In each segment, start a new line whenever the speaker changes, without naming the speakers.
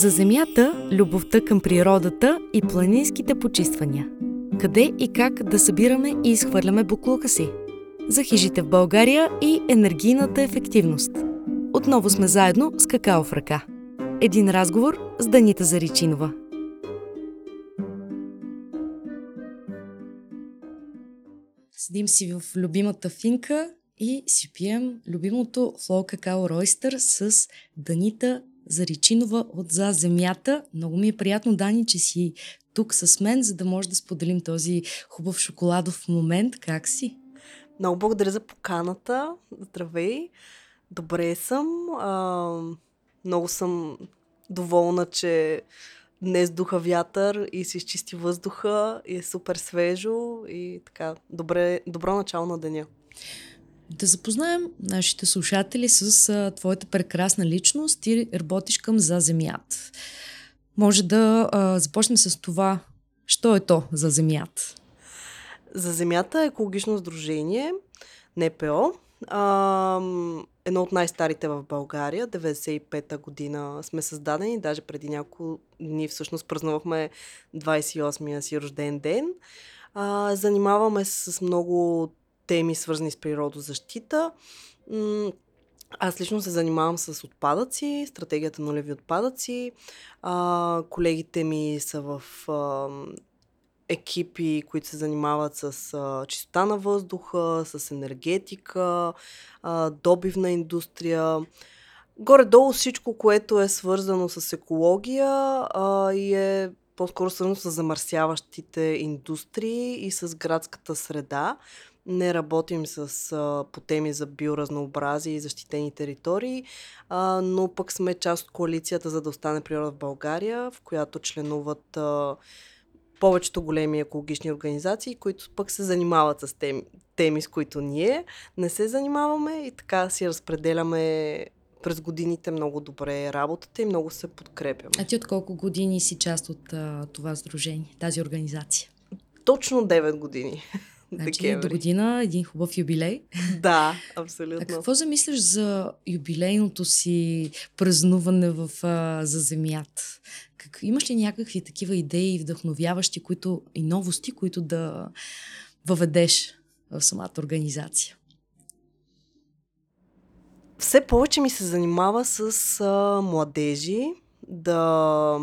За земята, любовта към природата и планинските почиствания. Къде и как да събираме и изхвърляме буклука си. За хижите в България и енергийната ефективност. Отново сме заедно с какао в ръка. Един разговор с Данита Заричинова. Седим си в любимата финка и си пием любимото Flow Какао Ройстър с Данита Заричинова от За земята. Много ми е приятно, Дани, че си тук с мен, за да може да споделим този хубав шоколадов момент. Как си?
Много благодаря за поканата. Здравей! Добре съм. А, много съм доволна, че днес духа вятър и се изчисти въздуха и е супер свежо и така, добре, добро начало на деня.
Да запознаем нашите слушатели с а, твоята прекрасна личност. Ти работиш към За земята. Може да а, започнем с това. Що е то за земята?
За земята е екологично сдружение, НПО. А, едно от най-старите в България. 95-та година сме създадени. Даже преди няколко дни всъщност празнувахме 28-я си рожден ден. А, занимаваме се с много теми, свързани с природозащита. Аз лично се занимавам с отпадъци, стратегията на леви отпадъци. А, колегите ми са в а, екипи, които се занимават с а, чистота на въздуха, с енергетика, а, добивна индустрия. Горе-долу всичко, което е свързано с екология а, и е по-скоро свързано с замърсяващите индустрии и с градската среда. Не работим с, а, по теми за биоразнообразие и защитени територии, а, но пък сме част от коалицията за да остане природа в България, в която членуват а, повечето големи екологични организации, които пък се занимават с теми, теми, с които ние не се занимаваме и така си разпределяме през годините много добре работата и много се подкрепяме.
А ти от колко години си част от а, това сдружение, тази организация?
Точно 9 години.
Значи до година един хубав юбилей.
Да, абсолютно.
А какво замисляш за юбилейното си празнуване в, а, за земята? Как, имаш ли някакви такива идеи, вдъхновяващи които, и новости, които да въведеш в самата организация?
Все повече ми се занимава с а, младежи, да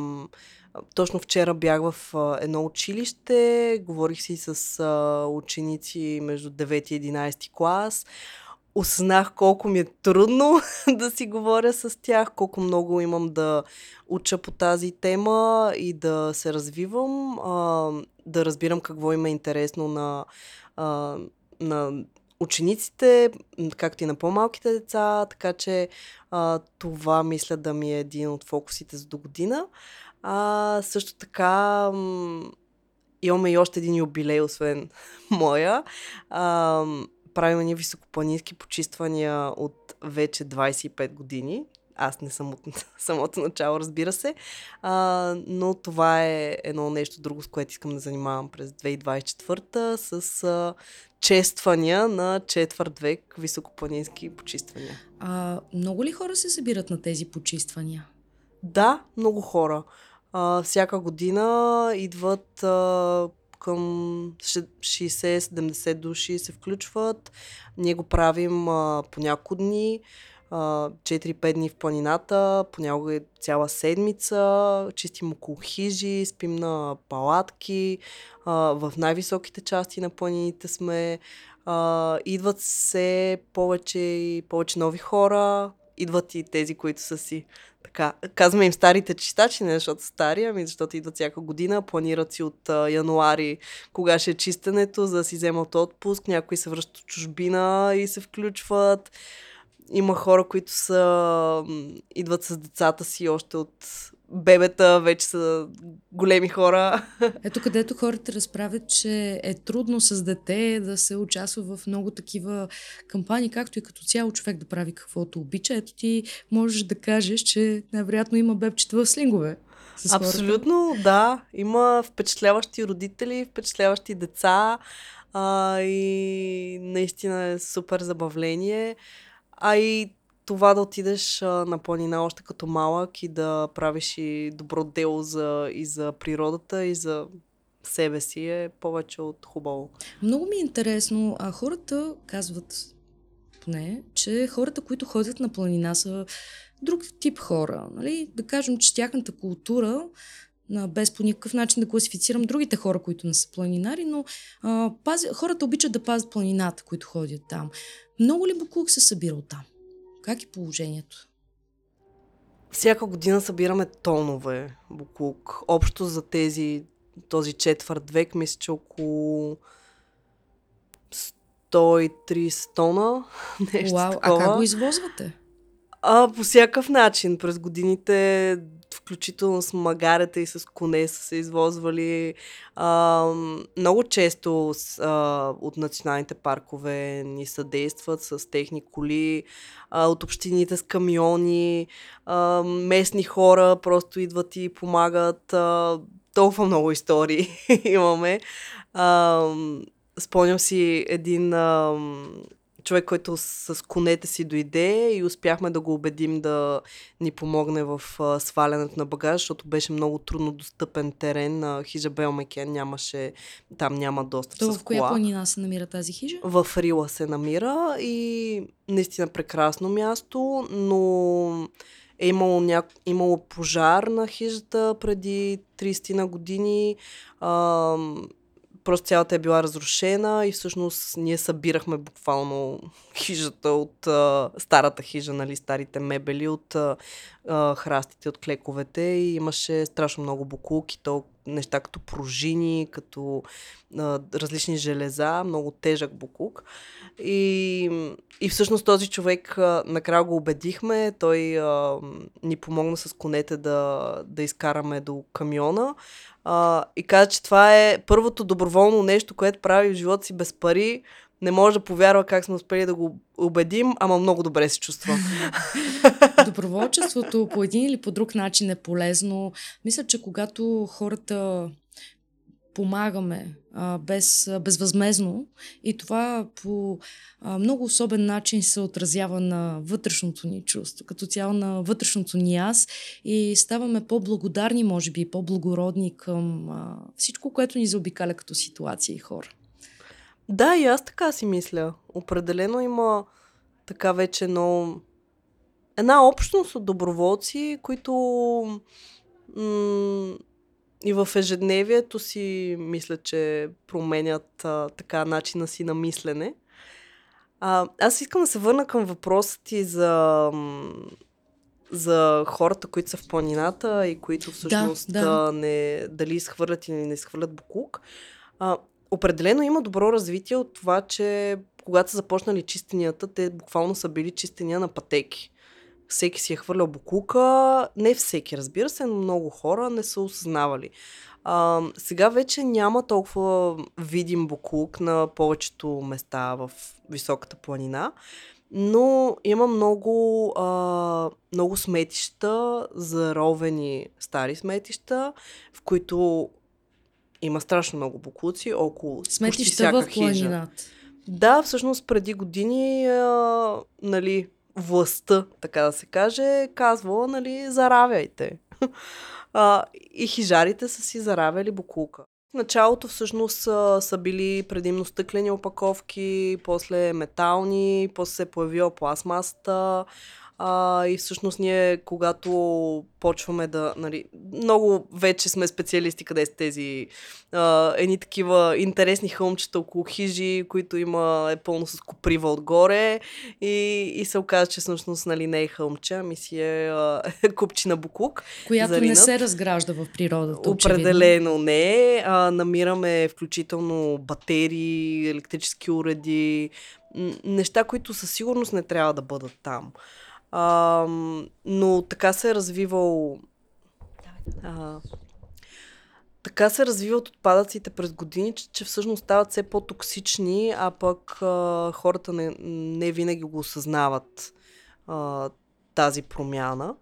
точно вчера бях в а, едно училище, говорих си с а, ученици между 9 и 11 клас. Осъзнах колко ми е трудно да си говоря с тях, колко много имам да уча по тази тема и да се развивам, а, да разбирам какво има интересно на, а, на учениците, както и на по-малките деца, така че а, това мисля да ми е един от фокусите за до година. А, също така м- имаме и още един юбилей, освен моя. А, правим ни високопланински почиствания от вече 25 години. Аз не съм от самото начало, разбира се. А, но това е едно нещо друго, с което искам да занимавам през 2024 с а, чествания на четвърт век високопланински почиствания.
А, много ли хора се събират на тези почиствания?
Да, много хора. А, всяка година идват а, към 60-70 души се включват. Ние го правим а, по няколко дни. 4-5 дни в планината, понякога е цяла седмица, чистим около хижи, спим на палатки, а, в най-високите части на планините сме, а, идват се повече и повече нови хора, идват и тези, които са си така. Казваме им старите чистачи, не защото стари, ами защото идват всяка година, планират си от а, януари кога ще е чистенето, за да си вземат отпуск, някои се връщат от чужбина и се включват. Има хора, които са, идват с децата си още от бебета, вече са големи хора.
Ето където хората разправят, че е трудно с дете да се участва в много такива кампании, както и като цяло човек да прави каквото обича. Ето ти можеш да кажеш, че най-вероятно има бебчета в слингове.
Абсолютно, да. Има впечатляващи родители, впечатляващи деца а, и наистина е супер забавление. А и това да отидеш на планина още като малък и да правиш и добро дело за, и за природата, и за себе си е повече от хубаво.
Много ми е интересно. А хората казват, поне, че хората, които ходят на планина са друг тип хора. Нали? Да кажем, че тяхната култура без по никакъв начин да класифицирам другите хора, които не са планинари, но а, пази, хората обичат да пазят планината, които ходят там. Много ли буклук се събира от там? Как е положението?
Всяка година събираме тонове буклук. Общо за тези, този четвърт век, мисля, че около 130 тона. Нещо
Уау,
такова.
а как го извозвате?
А, по всякакъв начин. През годините включително с магарета и с коне са се извозвали. А, много често с, а, от националните паркове ни съдействат с техни коли, а, от общините с камиони, а, местни хора просто идват и помагат. А, толкова много истории имаме. А, спомням си един... А, човек, който с конете си дойде и успяхме да го убедим да ни помогне в а, свалянето на багаж, защото беше много трудно достъпен терен. Хижа Белмекен нямаше, там няма достъп
То
с
в коя
кола.
планина се намира тази хижа?
В Рила се намира и наистина прекрасно място, но е имало, ня... имало пожар на хижата преди 30 на години. А, просто цялата е била разрушена и всъщност ние събирахме буквално хижата от а, старата хижа, нали, старите мебели от а, храстите, от клековете и имаше страшно много букулки, то неща като пружини, като а, различни железа, много тежък букук. И, и всъщност този човек а, накрая го убедихме, той а, ни помогна с конете да, да изкараме до камиона а, и каза, че това е първото доброволно нещо, което прави в живота си без пари. Не може да повярва как сме успели да го убедим, ама много добре се чувства.
Доброволчеството по един или по друг начин е полезно. Мисля, че когато хората помагаме а, без, а, безвъзмезно и това по а, много особен начин се отразява на вътрешното ни чувство, като цяло на вътрешното ни аз и ставаме по-благодарни, може би, по-благородни към а, всичко, което ни заобикаля като ситуация и хора.
Да, и аз така си мисля. Определено има така вече но една общност от доброволци, които м- и в ежедневието си мисля, че променят а, така начина си на мислене. А, аз искам да се върна към въпроса ти за, за хората, които са в планината и които всъщност
Да, да.
не, дали изхвърлят или не изхвърлят буклук. А, определено има добро развитие от това, че когато са започнали чистенията, те буквално са били чистения на пътеки. Всеки си е хвърлял буклука. Не всеки, разбира се, но много хора не са осъзнавали. А, сега вече няма толкова видим буклук на повечето места в високата планина, но има много, а, много сметища, заровени стари сметища, в които има страшно много буклуци около почти
Сметища
всяка
в
хижа.
планината.
Да, всъщност преди години а, нали, властта, така да се каже, казвала, нали, заравяйте. а, и хижарите са си заравяли буклука. В началото всъщност са, са били предимно стъклени опаковки, после метални, после се е появила пластмасата. А, и всъщност ние, когато почваме да... Нали, много вече сме специалисти къде са тези а, едни такива интересни хълмчета около хижи, които има е пълно с коприва отгоре и, и се оказа, че всъщност нали, не е хълмче, ами си е а, купчина буклук.
Която
заринат.
не се разгражда в природата.
Определено не. А, намираме включително батерии, електрически уреди, неща, които със сигурност не трябва да бъдат там. А, но така се е развивал. А, така се развиват отпадъците през години, че, че всъщност стават все по-токсични, а пък а, хората не, не винаги го осъзнават а, тази промяна.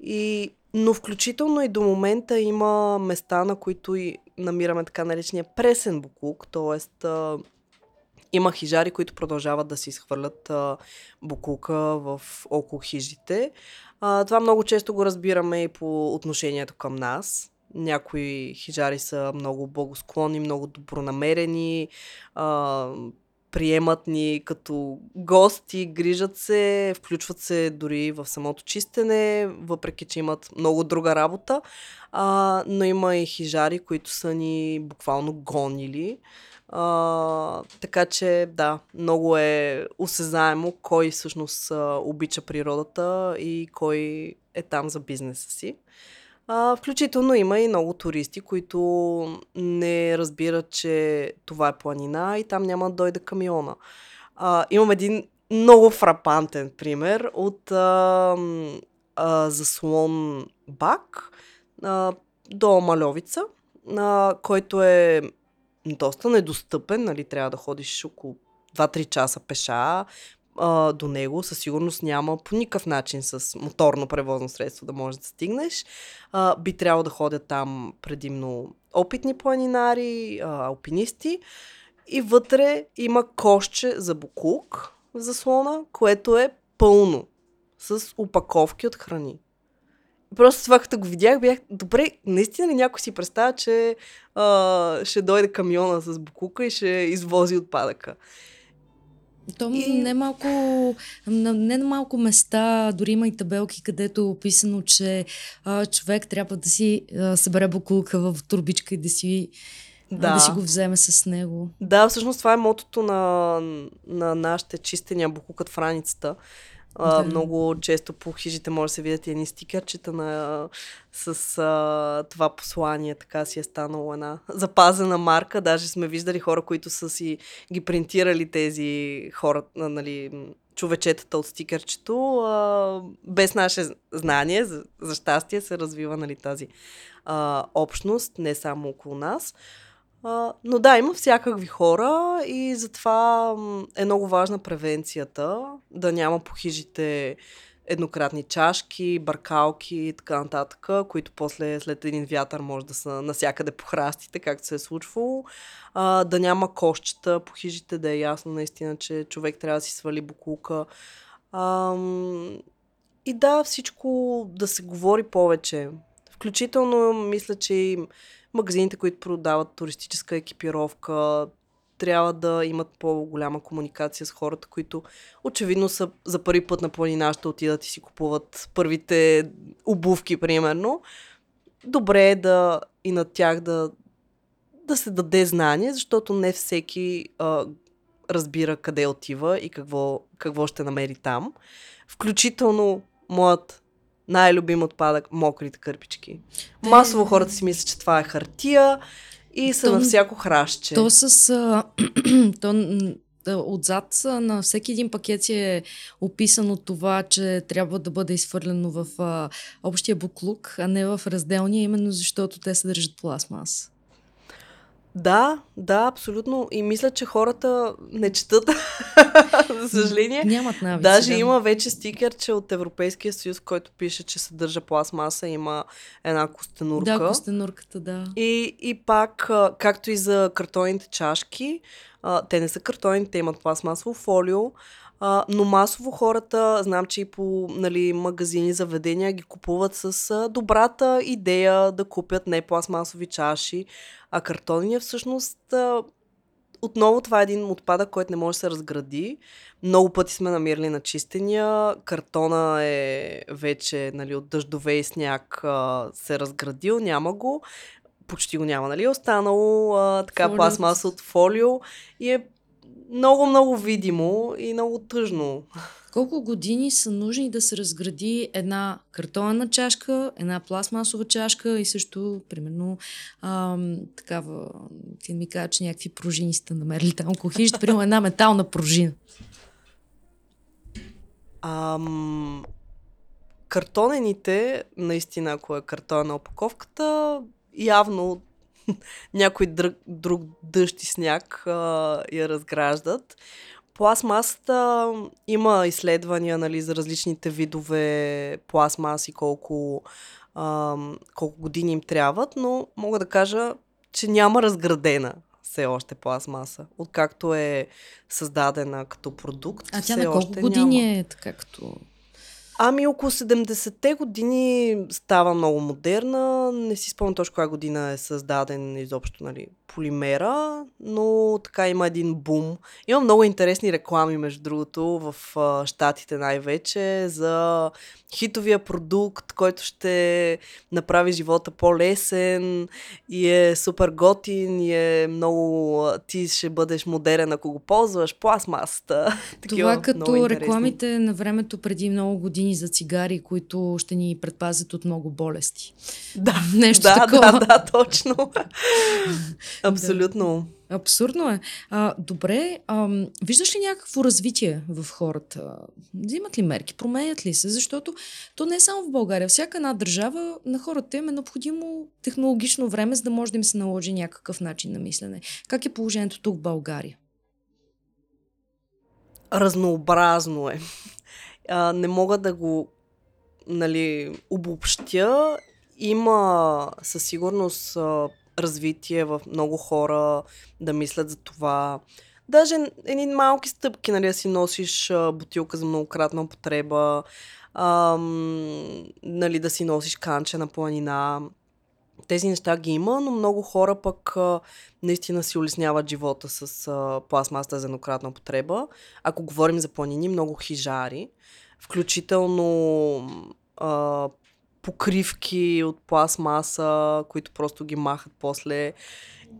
И, но включително и до момента има места, на които и намираме така наречения пресен буклук, т.е. има хижари, които продължават да си изхвърлят а, буклука в около хижите. А, това много често го разбираме и по отношението към нас. Някои хижари са много благосклонни, много добронамерени, а, приемат ни като гости, грижат се, включват се дори в самото чистене, въпреки че имат много друга работа. А, но има и хижари, които са ни буквално гонили. А, така че, да, много е осезаемо кой всъщност обича природата и кой е там за бизнеса си. А, включително има и много туристи, които не разбират, че това е планина и там няма да дойде камиона. А, имам един много фрапантен пример от а, а, заслон Бак а, до Малевица, а, който е доста недостъпен, нали, трябва да ходиш около 2-3 часа пеша а, до него. Със сигурност няма по никакъв начин с моторно превозно средство да можеш да стигнеш. А, би трябвало да ходят там предимно опитни планинари, а, алпинисти. И вътре има кошче за буклук в заслона, което е пълно с упаковки от храни. Просто това, като го видях, бях, добре, наистина ли някой си представя, че а, ще дойде камиона с букука и ще извози отпадъка?
То и... не малко, на не на малко места, дори има и табелки, където е описано, че а, човек трябва да си а, събере буклука в турбичка и да си, да. А, да си го вземе с него.
Да, всъщност това е мотото на, на нашите чистения буклукът в раницата. А, да. Много често по хижите може да се видят едни стикерчета на, с а, това послание. Така си е станало една запазена марка. Даже сме виждали хора, които са си ги принтирали тези хора, нали, човечетата от стикерчето. А, без наше знание, за, за щастие, се развива нали, тази а, общност, не само около нас. Но да, има всякакви хора и затова е много важна превенцията, да няма по хижите еднократни чашки, баркалки и така нататък, които после след един вятър може да са насякъде по храстите, както се е случвало. А, да няма кошчета по хижите, да е ясно наистина, че човек трябва да си свали буклука. А, и да, всичко да се говори повече. Включително, мисля, че и магазините, които продават туристическа екипировка, трябва да имат по-голяма комуникация с хората, които очевидно са за първи път на планина, ще отидат и си купуват първите обувки, примерно. Добре е да и на тях да, да се даде знание, защото не всеки а, разбира къде отива и какво, какво ще намери там. Включително моят най-любим отпадък мокрите кърпички. Масово хората си мислят, че това е хартия и са то, на всяко хращче.
То с... А, то, отзад на всеки един пакет си е описано това, че трябва да бъде изхвърлено в а, общия буклук, а не в разделния, именно защото те съдържат пластмас.
Да, да, абсолютно. И мисля, че хората не четат, за съжаление.
Нямат навици.
Даже
да.
има вече стикер, че от Европейския съюз, който пише, че съдържа пластмаса, има една костенурка.
Да, костенурката, да.
И, и пак, както и за картонните чашки, те не са картонни, те имат пластмасово фолио, а, но масово хората, знам, че и по нали, магазини, заведения ги купуват с а, добрата идея да купят не пластмасови чаши, а картонния всъщност а, отново това е един отпадък, който не може да се разгради. Много пъти сме намирали на чистения. Картона е вече нали, от дъждове и сняг а, се разградил, няма го. Почти го няма, нали? Останало а, така пластмаса от фолио и е много, много видимо и много тъжно.
Колко години са нужни да се разгради една картонна чашка, една пластмасова чашка и също, примерно, ам, такава, ти ми кажа, че някакви пружини сте намерили там хижата, примерно една метална пружина.
Ам, картонените, наистина, ако е картона на опаковката, явно някой друг, друг дъжд и сняг а, я разграждат. Пластмасата има изследвания нали, за различните видове пластмаси, колко, ам, колко години им трябват, но мога да кажа, че няма разградена все още пластмаса, откакто е създадена като продукт.
А тя
все
на колко
още
години
няма.
е така като...
Ами около 70-те години става много модерна. Не си спомням точно коя година е създаден изобщо нали, полимера, но така има един бум. Има много интересни реклами, между другото, в а, Штатите най-вече за хитовия продукт, който ще направи живота по-лесен и е супер готин и е много... Ти ще бъдеш модерен, ако го ползваш. Пластмасата. Такива
Това като рекламите на времето преди много години за цигари, които ще ни предпазят от много болести.
Да,
Нещо
да,
такова.
да, да, точно. Абсолютно.
Абсурдно е. А, добре, ам, виждаш ли някакво развитие в хората? Взимат ли мерки? Променят ли се? Защото то не е само в България. Всяка една държава на хората им е необходимо технологично време, за да може да им се наложи някакъв начин на мислене. Как е положението тук в България?
Разнообразно е. А, не мога да го нали, обобщя. Има със сигурност а, развитие в много хора да мислят за това. Даже едни малки стъпки, нали, да си носиш бутилка за многократна употреба, ам, нали, да си носиш канче на планина. Тези неща ги има, но много хора пък а, наистина си улесняват живота с а, пластмасата за еднократна употреба. Ако говорим за планини, много хижари, включително а, покривки от пластмаса, които просто ги махат после.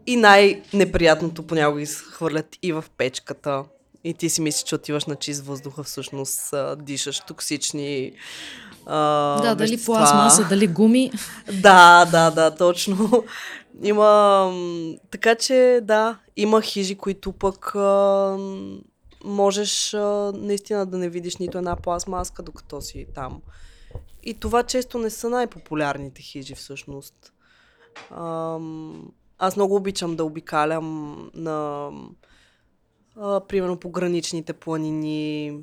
И най-неприятното понякога ги хвърлят и в печката. И ти си мислиш, че отиваш на чист въздуха, всъщност а, дишаш токсични а,
да, дали
вещества.
пластмаса, дали гуми.
Да, да, да, точно. Има. Така че, да, има хижи, които пък а, можеш а, наистина да не видиш нито една пластмаска, докато си там. И това често не са най-популярните хижи, всъщност. Аз много обичам да обикалям на, примерно, пограничните планини,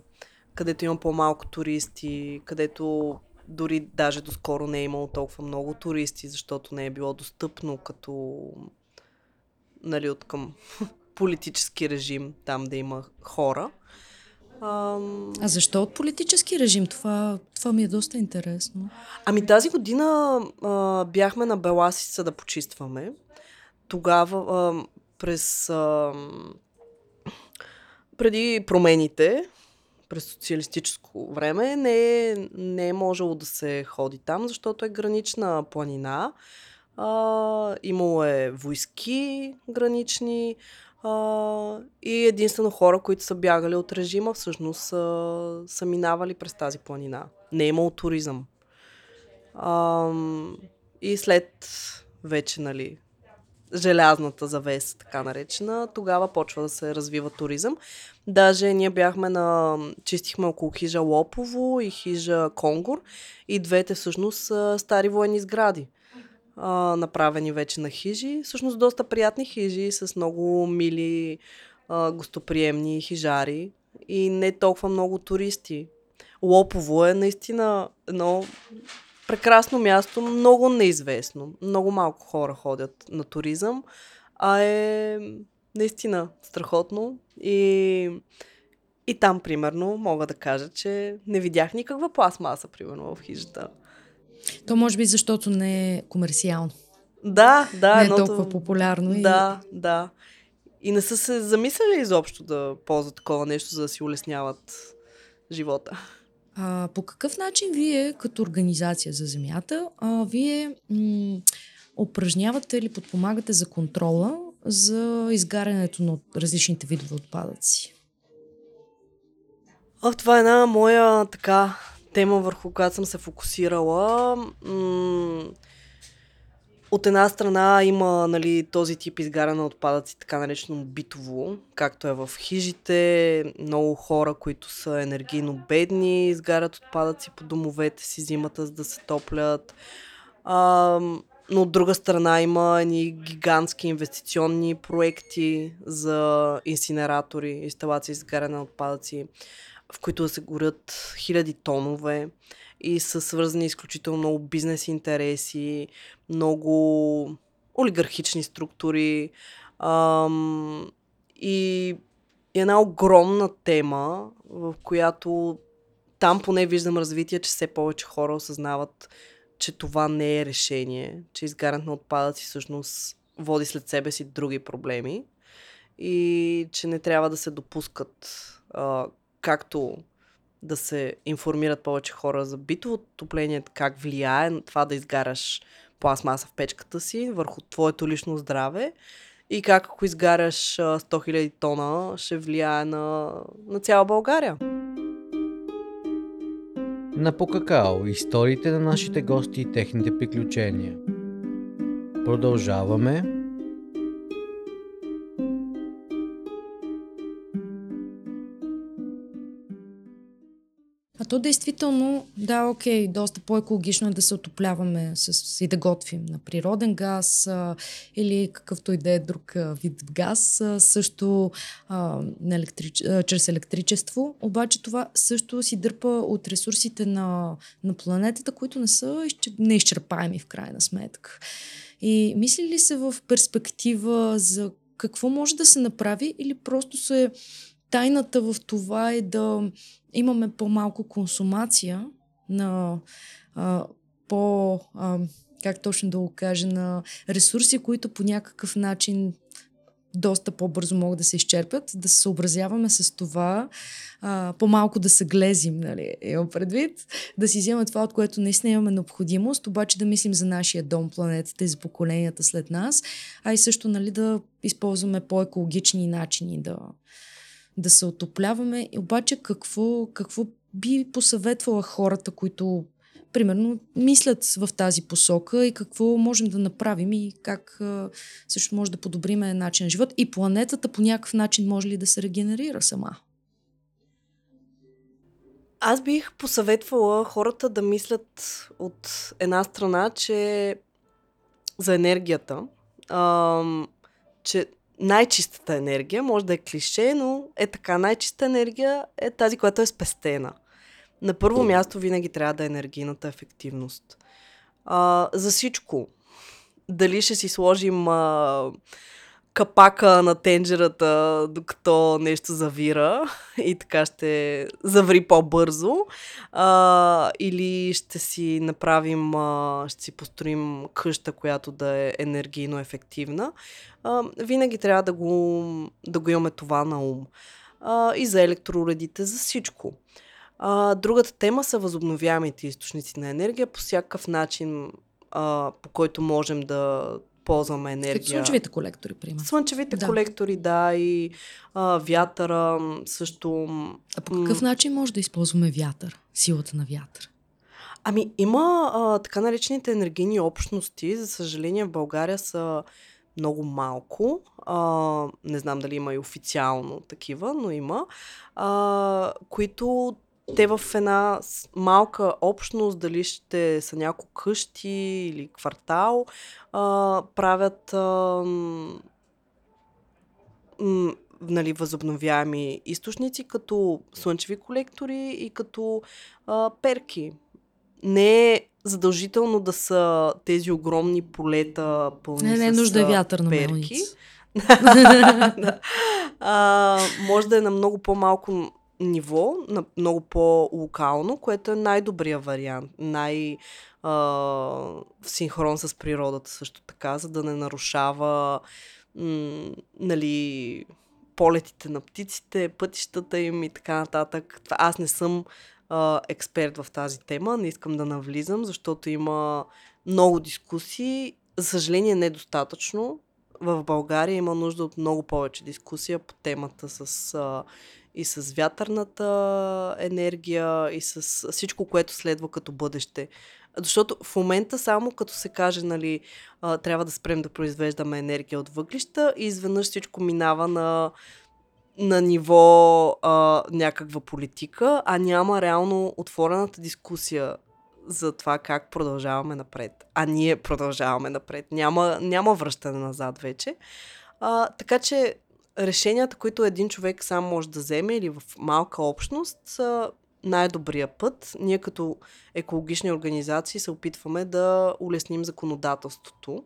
където има по-малко туристи, където дори даже доскоро не е имало толкова много туристи, защото не е било достъпно като нали, от към политически режим там да има хора.
А защо от политически режим? Това, това ми е доста интересно.
Ами тази година а, бяхме на Беласица да почистваме. Тогава а, през а, преди промените, през социалистическо време, не е, не е можело да се ходи там, защото е гранична планина. А, имало е войски гранични а, и единствено хора, които са бягали от режима, всъщност а, са минавали през тази планина. Не е имало туризъм. Ам, и след вече, нали, желязната завеса, така наречена, тогава почва да се развива туризъм. Даже ние бяхме на... Чистихме около хижа Лопово и хижа Конгор и двете всъщност са стари военни сгради. А, направени вече на хижи. Всъщност доста приятни хижи с много мили, а, гостоприемни хижари и не толкова много туристи. Лопово е наистина едно прекрасно място, много неизвестно. Много малко хора ходят на туризъм, а е наистина страхотно. И, и там, примерно, мога да кажа, че не видях никаква пластмаса, примерно, в хижата.
То може би защото не е комерциално.
Да, да.
не е
едното-
толкова популярно. И...
Да, да. и не са се замисляли изобщо да ползват такова нещо, за да си улесняват живота.
А, по какъв начин вие, като организация за Земята, а, вие м- упражнявате или подпомагате за контрола за изгарянето на различните видове отпадъци?
Ох, това е една моя така тема, върху която съм се фокусирала. От една страна има нали, този тип изгаряне на отпадъци, така наречено битово, както е в хижите. Много хора, които са енергийно бедни, изгарят отпадъци по домовете си зимата, за да се топлят. А, но от друга страна има едни гигантски инвестиционни проекти за инсинератори, инсталации за изгаряне на отпадъци, в които да се горят хиляди тонове и са свързани изключително много бизнес интереси, много олигархични структури ам, и една огромна тема, в която там поне виждам развитие, че все повече хора осъзнават, че това не е решение, че изгарянето на отпадъци всъщност води след себе си други проблеми и че не трябва да се допускат а, както да се информират повече хора за битово отопление, как влияе това да изгаряш пластмаса в печката си върху твоето лично здраве и как ако изгаряш 100 000 тона ще влияе на, на цяла България.
На Покакао историите на нашите гости и техните приключения. Продължаваме
то действително, да, окей, доста по-екологично е да се отопляваме с, и да готвим на природен газ а, или какъвто и да е друг а, вид газ, а, също а, на електрич... а, чрез електричество. Обаче това също си дърпа от ресурсите на, на планетата, които не са неизчерпаеми в крайна сметка. И мисли ли се в перспектива за какво може да се направи или просто се тайната в това е да имаме по-малко консумация на а, по, а, как точно да го кажа, на ресурси, които по някакъв начин доста по-бързо могат да се изчерпят, да се съобразяваме с това, а, по-малко да се глезим, нали, имам предвид, да си вземем това, от което наистина имаме необходимост, обаче да мислим за нашия дом, планетата и за поколенията след нас, а и също нали, да използваме по-екологични начини да, да се отопляваме. Обаче какво, какво би посъветвала хората, които примерно мислят в тази посока и какво можем да направим и как също може да подобриме начин на живот и планетата по някакъв начин може ли да се регенерира сама?
Аз бих посъветвала хората да мислят от една страна, че за енергията, че най-чистата енергия, може да е клише, но е така. Най-чиста енергия е тази, която е спестена. На първо място винаги трябва да е енергийната ефективност. А, за всичко. Дали ще си сложим а, капака на тенджерата, докато нещо завира и така ще заври по-бързо. А, или ще си направим, а, ще си построим къща, която да е енергийно ефективна. А, винаги трябва да го, да го имаме това на ум. А, и за електроуредите, за всичко. А, другата тема са възобновяемите източници на енергия по всякакъв начин, а, по който можем да ползваме енергия.
Слънчевите колектори, примерно.
Слънчевите да. колектори, да, и а, вятъра също.
А по какъв начин може да използваме вятър, силата на вятър?
Ами, има а, така наречените енергийни общности. За съжаление, в България са много малко. А, не знам дали има и официално такива, но има. А, които те в една малка общност, дали ще са няколко къщи или квартал, а, правят а, м, нали, възобновяеми източници, като слънчеви колектори и като а, перки. Не е задължително да са тези огромни полета пълни
не, не е нужда
е
вятър на
перки. а, може да е на много по-малко ниво, на много по-локално, което е най-добрия вариант, най- в синхрон с природата също така, за да не нарушава м- нали, полетите на птиците, пътищата им и така нататък. Аз не съм а, експерт в тази тема, не искам да навлизам, защото има много дискусии. За съжаление, недостатъчно. В България има нужда от много повече дискусия по темата с а, и с вятърната енергия, и с всичко, което следва като бъдеще. Защото в момента само като се каже, нали, трябва да спрем да произвеждаме енергия от въглища и изведнъж всичко минава на, на ниво а, някаква политика, а няма реално отворената дискусия за това как продължаваме напред. А ние продължаваме напред. Няма, няма връщане назад вече. А, така че решенията, които един човек сам може да вземе или в малка общност, са най-добрия път. Ние като екологични организации се опитваме да улесним законодателството,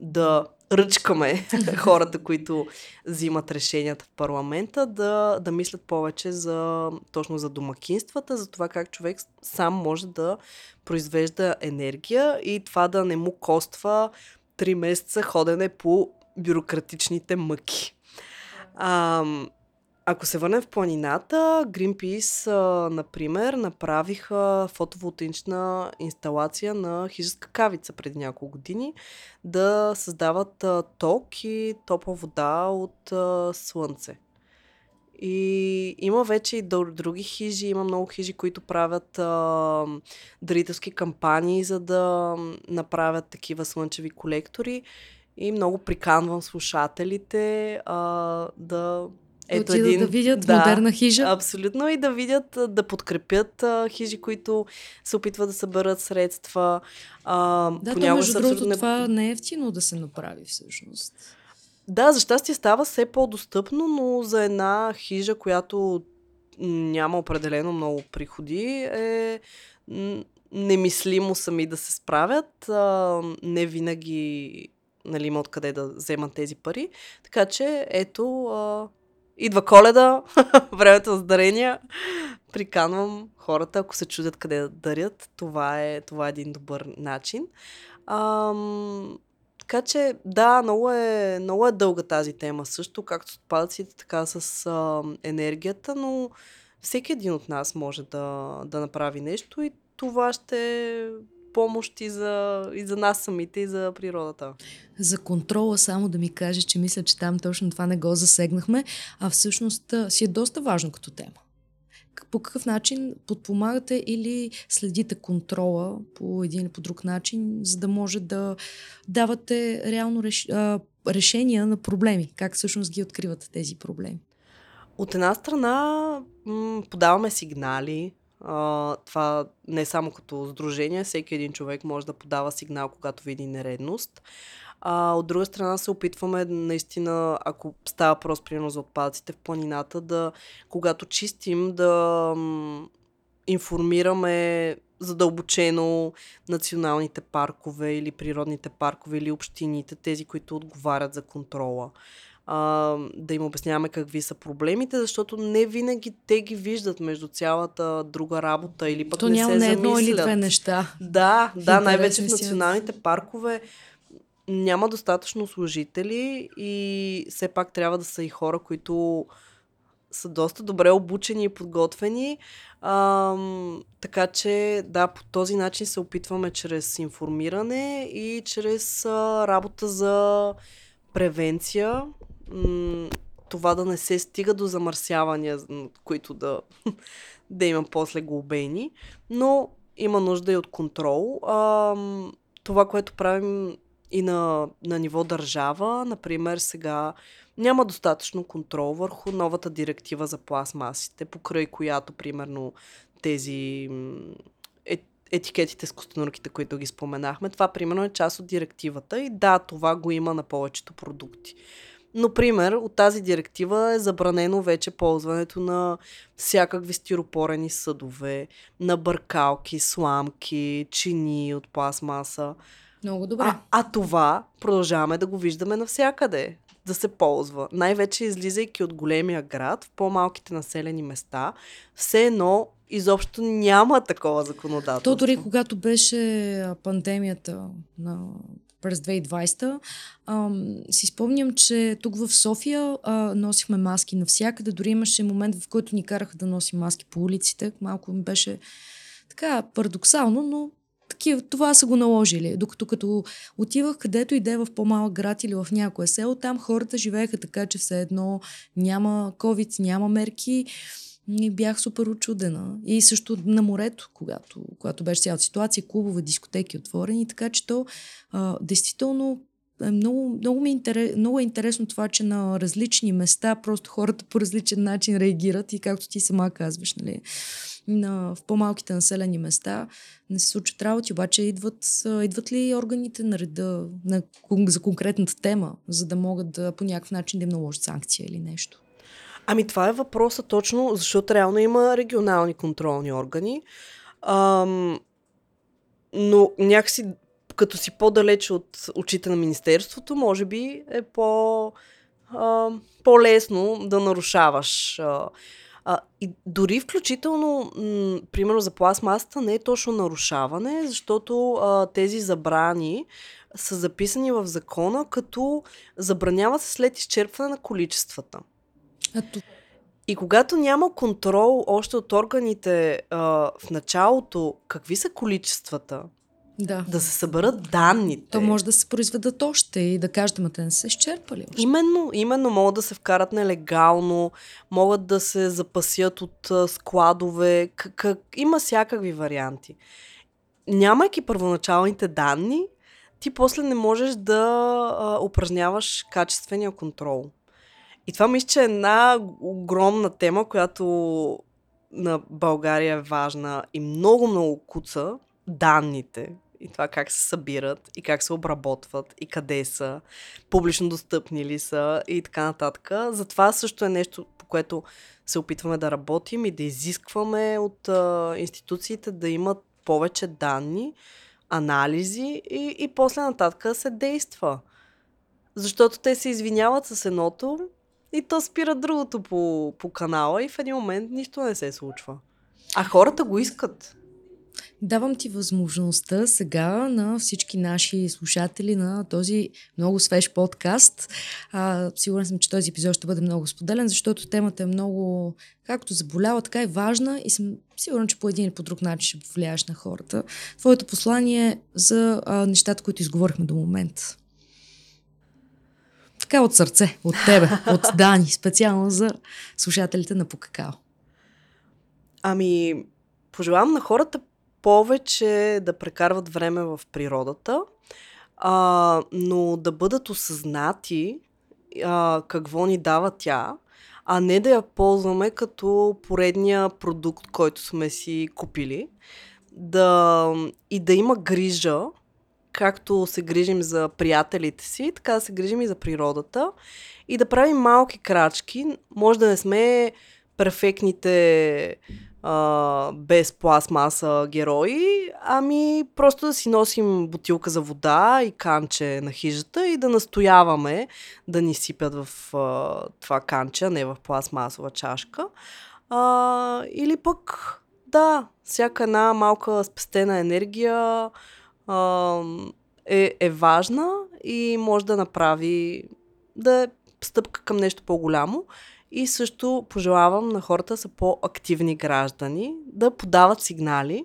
да ръчкаме хората, които взимат решенията в парламента, да, да мислят повече за, точно за домакинствата, за това как човек сам може да произвежда енергия и това да не му коства 3 месеца ходене по бюрократичните мъки. А, ако се върнем в планината, Greenpeace, а, например, направиха фотоволтаична инсталация на хижеска кавица преди няколко години да създават а, ток и топла вода от а, слънце. И има вече и други хижи, има много хижи, които правят а, дарителски кампании, за да направят такива слънчеви колектори. И много приканвам слушателите а, да
ето Отидат един, да видят да, модерна хижа.
Абсолютно и да видят, да подкрепят а, хижи, които се опитват да съберат средства. А,
да, то между другото не... това не е ефтино да се направи всъщност.
Да, за щастие става все по-достъпно, но за една хижа, която няма определено много приходи, е немислимо сами да се справят. А, не винаги нали, има откъде да вземат тези пари. Така че, ето, а, идва коледа, времето за дарения. Приканвам хората, ако се чудят къде да дарят, това е, това е един добър начин. Ам, така че, да, много е, много е дълга тази тема също, както с отпадъците, така с а, енергията, но всеки един от нас може да, да направи нещо и това ще помощ и за, и за нас самите, и за природата.
За контрола само да ми каже, че мисля, че там точно това не го засегнахме, а всъщност си е доста важно като тема. По какъв начин подпомагате или следите контрола по един или по друг начин, за да може да давате реално реш... решения на проблеми? Как всъщност ги откривате тези проблеми?
От една страна подаваме сигнали, а, това не е само като сдружение, всеки един човек може да подава сигнал, когато види нередност. А, от друга страна се опитваме наистина, ако става просто примерно за отпадъците в планината, да когато чистим, да м, информираме задълбочено националните паркове или природните паркове или общините, тези, които отговарят за контрола а, да им обясняваме какви са проблемите, защото не винаги те ги виждат между цялата друга работа или пък
То
не се
не
едно
или две неща.
Да, да, най-вече в националните паркове няма достатъчно служители и все пак трябва да са и хора, които са доста добре обучени и подготвени. А, така че, да, по този начин се опитваме чрез информиране и чрез а, работа за превенция това да не се стига до замърсявания, които да, да има после глобени, но има нужда и от контрол. А, това, което правим и на, на ниво държава, например, сега няма достатъчно контрол върху новата директива за пластмасите, покрай която, примерно, тези е, етикетите с костенурките, които ги споменахме, това, примерно, е част от директивата и да, това го има на повечето продукти. Но, пример, от тази директива е забранено вече ползването на всякакви стиропорени съдове, на бъркалки, сламки, чини от пластмаса.
Много добре.
А, а това продължаваме да го виждаме навсякъде да се ползва. Най-вече излизайки от големия град, в по-малките населени места, все едно изобщо няма такова законодателство.
То дори когато беше пандемията на през 2020, а, си спомням, че тук в София а, носихме маски навсякъде. Дори имаше момент, в който ни караха да носим маски по улиците. Малко ми беше така парадоксално, но такива, това са го наложили. Докато като отивах където и да е в по-малък град или в някое село, там хората живееха така, че все едно няма COVID, няма мерки. И бях супер очудена. И също на морето, когато, когато беше цялата ситуация, клубове, дискотеки отворени, така че то а, действително е много, много, ми интерес, много е интересно това, че на различни места просто хората по различен начин реагират и както ти сама казваш, нали, на, в по-малките населени места не се случват работи, обаче идват, идват ли органите на реда на, за конкретната тема, за да могат да по някакъв начин да им наложат санкция или нещо?
Ами това е въпроса точно, защото реално има регионални контролни органи. Ам, но някакси, като си по-далеч от очите на Министерството, може би е по, а, по-лесно да нарушаваш. А, а, и дори включително, м- примерно за пластмасата не е точно нарушаване, защото а, тези забрани са записани в закона, като забраняват се след изчерпване на количествата. И когато няма контрол още от органите а, в началото, какви са количествата,
Да.
да се съберат данните.
То може да се произведат още и да кажете, ма те не са изчерпали още.
Именно, именно могат да се вкарат нелегално, могат да се запасят от а, складове, как, как, има всякакви варианти. Нямайки първоначалните данни, ти после не можеш да а, упражняваш качествения контрол. И това мисля, че е една огромна тема, която на България е важна и много-много куца данните и това как се събират и как се обработват и къде са, публично достъпни ли са и така нататък. Затова също е нещо, по което се опитваме да работим и да изискваме от а, институциите да имат повече данни, анализи и, и после нататък се действа. Защото те се извиняват с едното и то спира другото по, по канала и в един момент нищо не се случва. А хората го искат.
Давам ти възможността сега на всички наши слушатели на този много свеж подкаст. А, сигурен съм, че този епизод ще бъде много споделен, защото темата е много както заболява, така и важна и съм сигурен, че по един или по друг начин ще повлияеш на хората. Твоето послание за а, нещата, които изговорихме до момента. Така от сърце, от тебе, от Дани, специално за слушателите на Покакао.
Ами, пожелавам на хората повече да прекарват време в природата, а, но да бъдат осъзнати а, какво ни дава тя, а не да я ползваме като поредния продукт, който сме си купили. Да, и да има грижа, както се грижим за приятелите си, така да се грижим и за природата. И да правим малки крачки. Може да не сме перфектните а, без пластмаса герои, ами просто да си носим бутилка за вода и канче на хижата и да настояваме да ни сипят в а, това канче, а не в пластмасова чашка. А, или пък, да, всяка една малка спестена енергия а, е, е важна и може да направи да е стъпка към нещо по-голямо. И също пожелавам на хората са по-активни граждани да подават сигнали,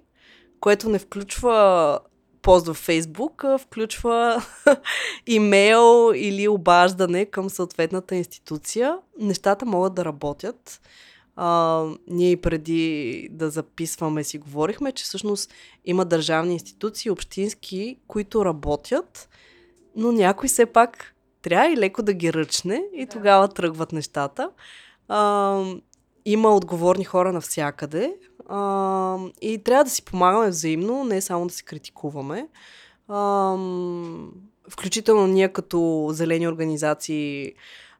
което не включва пост във Фейсбук, включва имейл или обаждане към съответната институция. Нещата могат да работят. А, ние преди да записваме си говорихме, че всъщност има държавни институции, общински, които работят, но някой все пак трябва и леко да ги ръчне и тогава тръгват нещата. А, има отговорни хора навсякъде а, и трябва да си помагаме взаимно, не само да се критикуваме. А, включително ние като зелени организации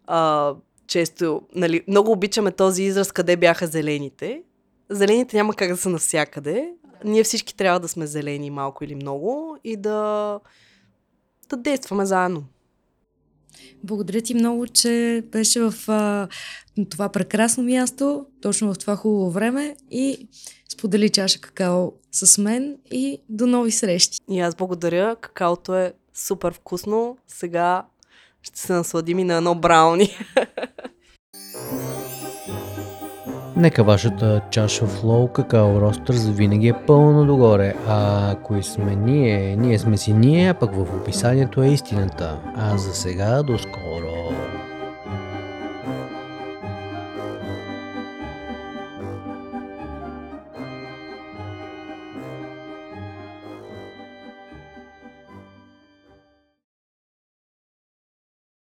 а, често, нали, много обичаме този израз къде бяха зелените. Зелените няма как да са навсякъде. Ние всички трябва да сме зелени малко или много и да, да действаме заедно.
Благодаря ти много, че беше в а, това прекрасно място, точно в това хубаво време и сподели чаша какао с мен и до нови срещи.
И аз благодаря. Какаото е Супер вкусно. Сега ще се насладим и на едно брауни.
Нека вашата чаша флоу какао ростър завинаги е пълно догоре. А кои сме ние? Ние сме си ние, а пък в описанието е истината. А за сега до скоро!